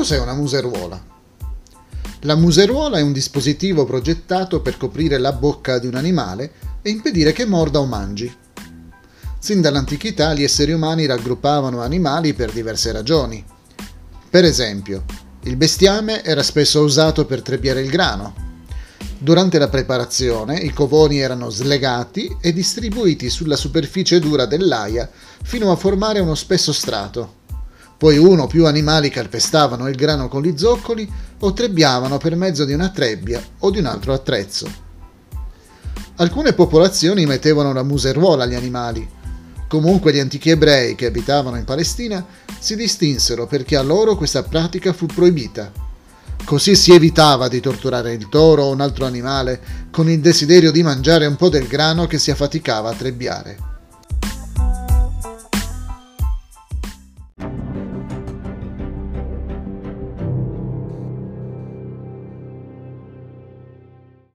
cos'è una museruola? La museruola è un dispositivo progettato per coprire la bocca di un animale e impedire che morda o mangi. Sin dall'antichità gli esseri umani raggruppavano animali per diverse ragioni. Per esempio, il bestiame era spesso usato per trebbiare il grano. Durante la preparazione i covoni erano slegati e distribuiti sulla superficie dura dell'aia fino a formare uno spesso strato. Poi uno o più animali calpestavano il grano con gli zoccoli o trebbiavano per mezzo di una trebbia o di un altro attrezzo. Alcune popolazioni mettevano una museruola agli animali, Comunque gli antichi ebrei che abitavano in Palestina si distinsero perché a loro questa pratica fu proibita. Così si evitava di torturare il toro o un altro animale con il desiderio di mangiare un po' del grano che si affaticava a trebbiare.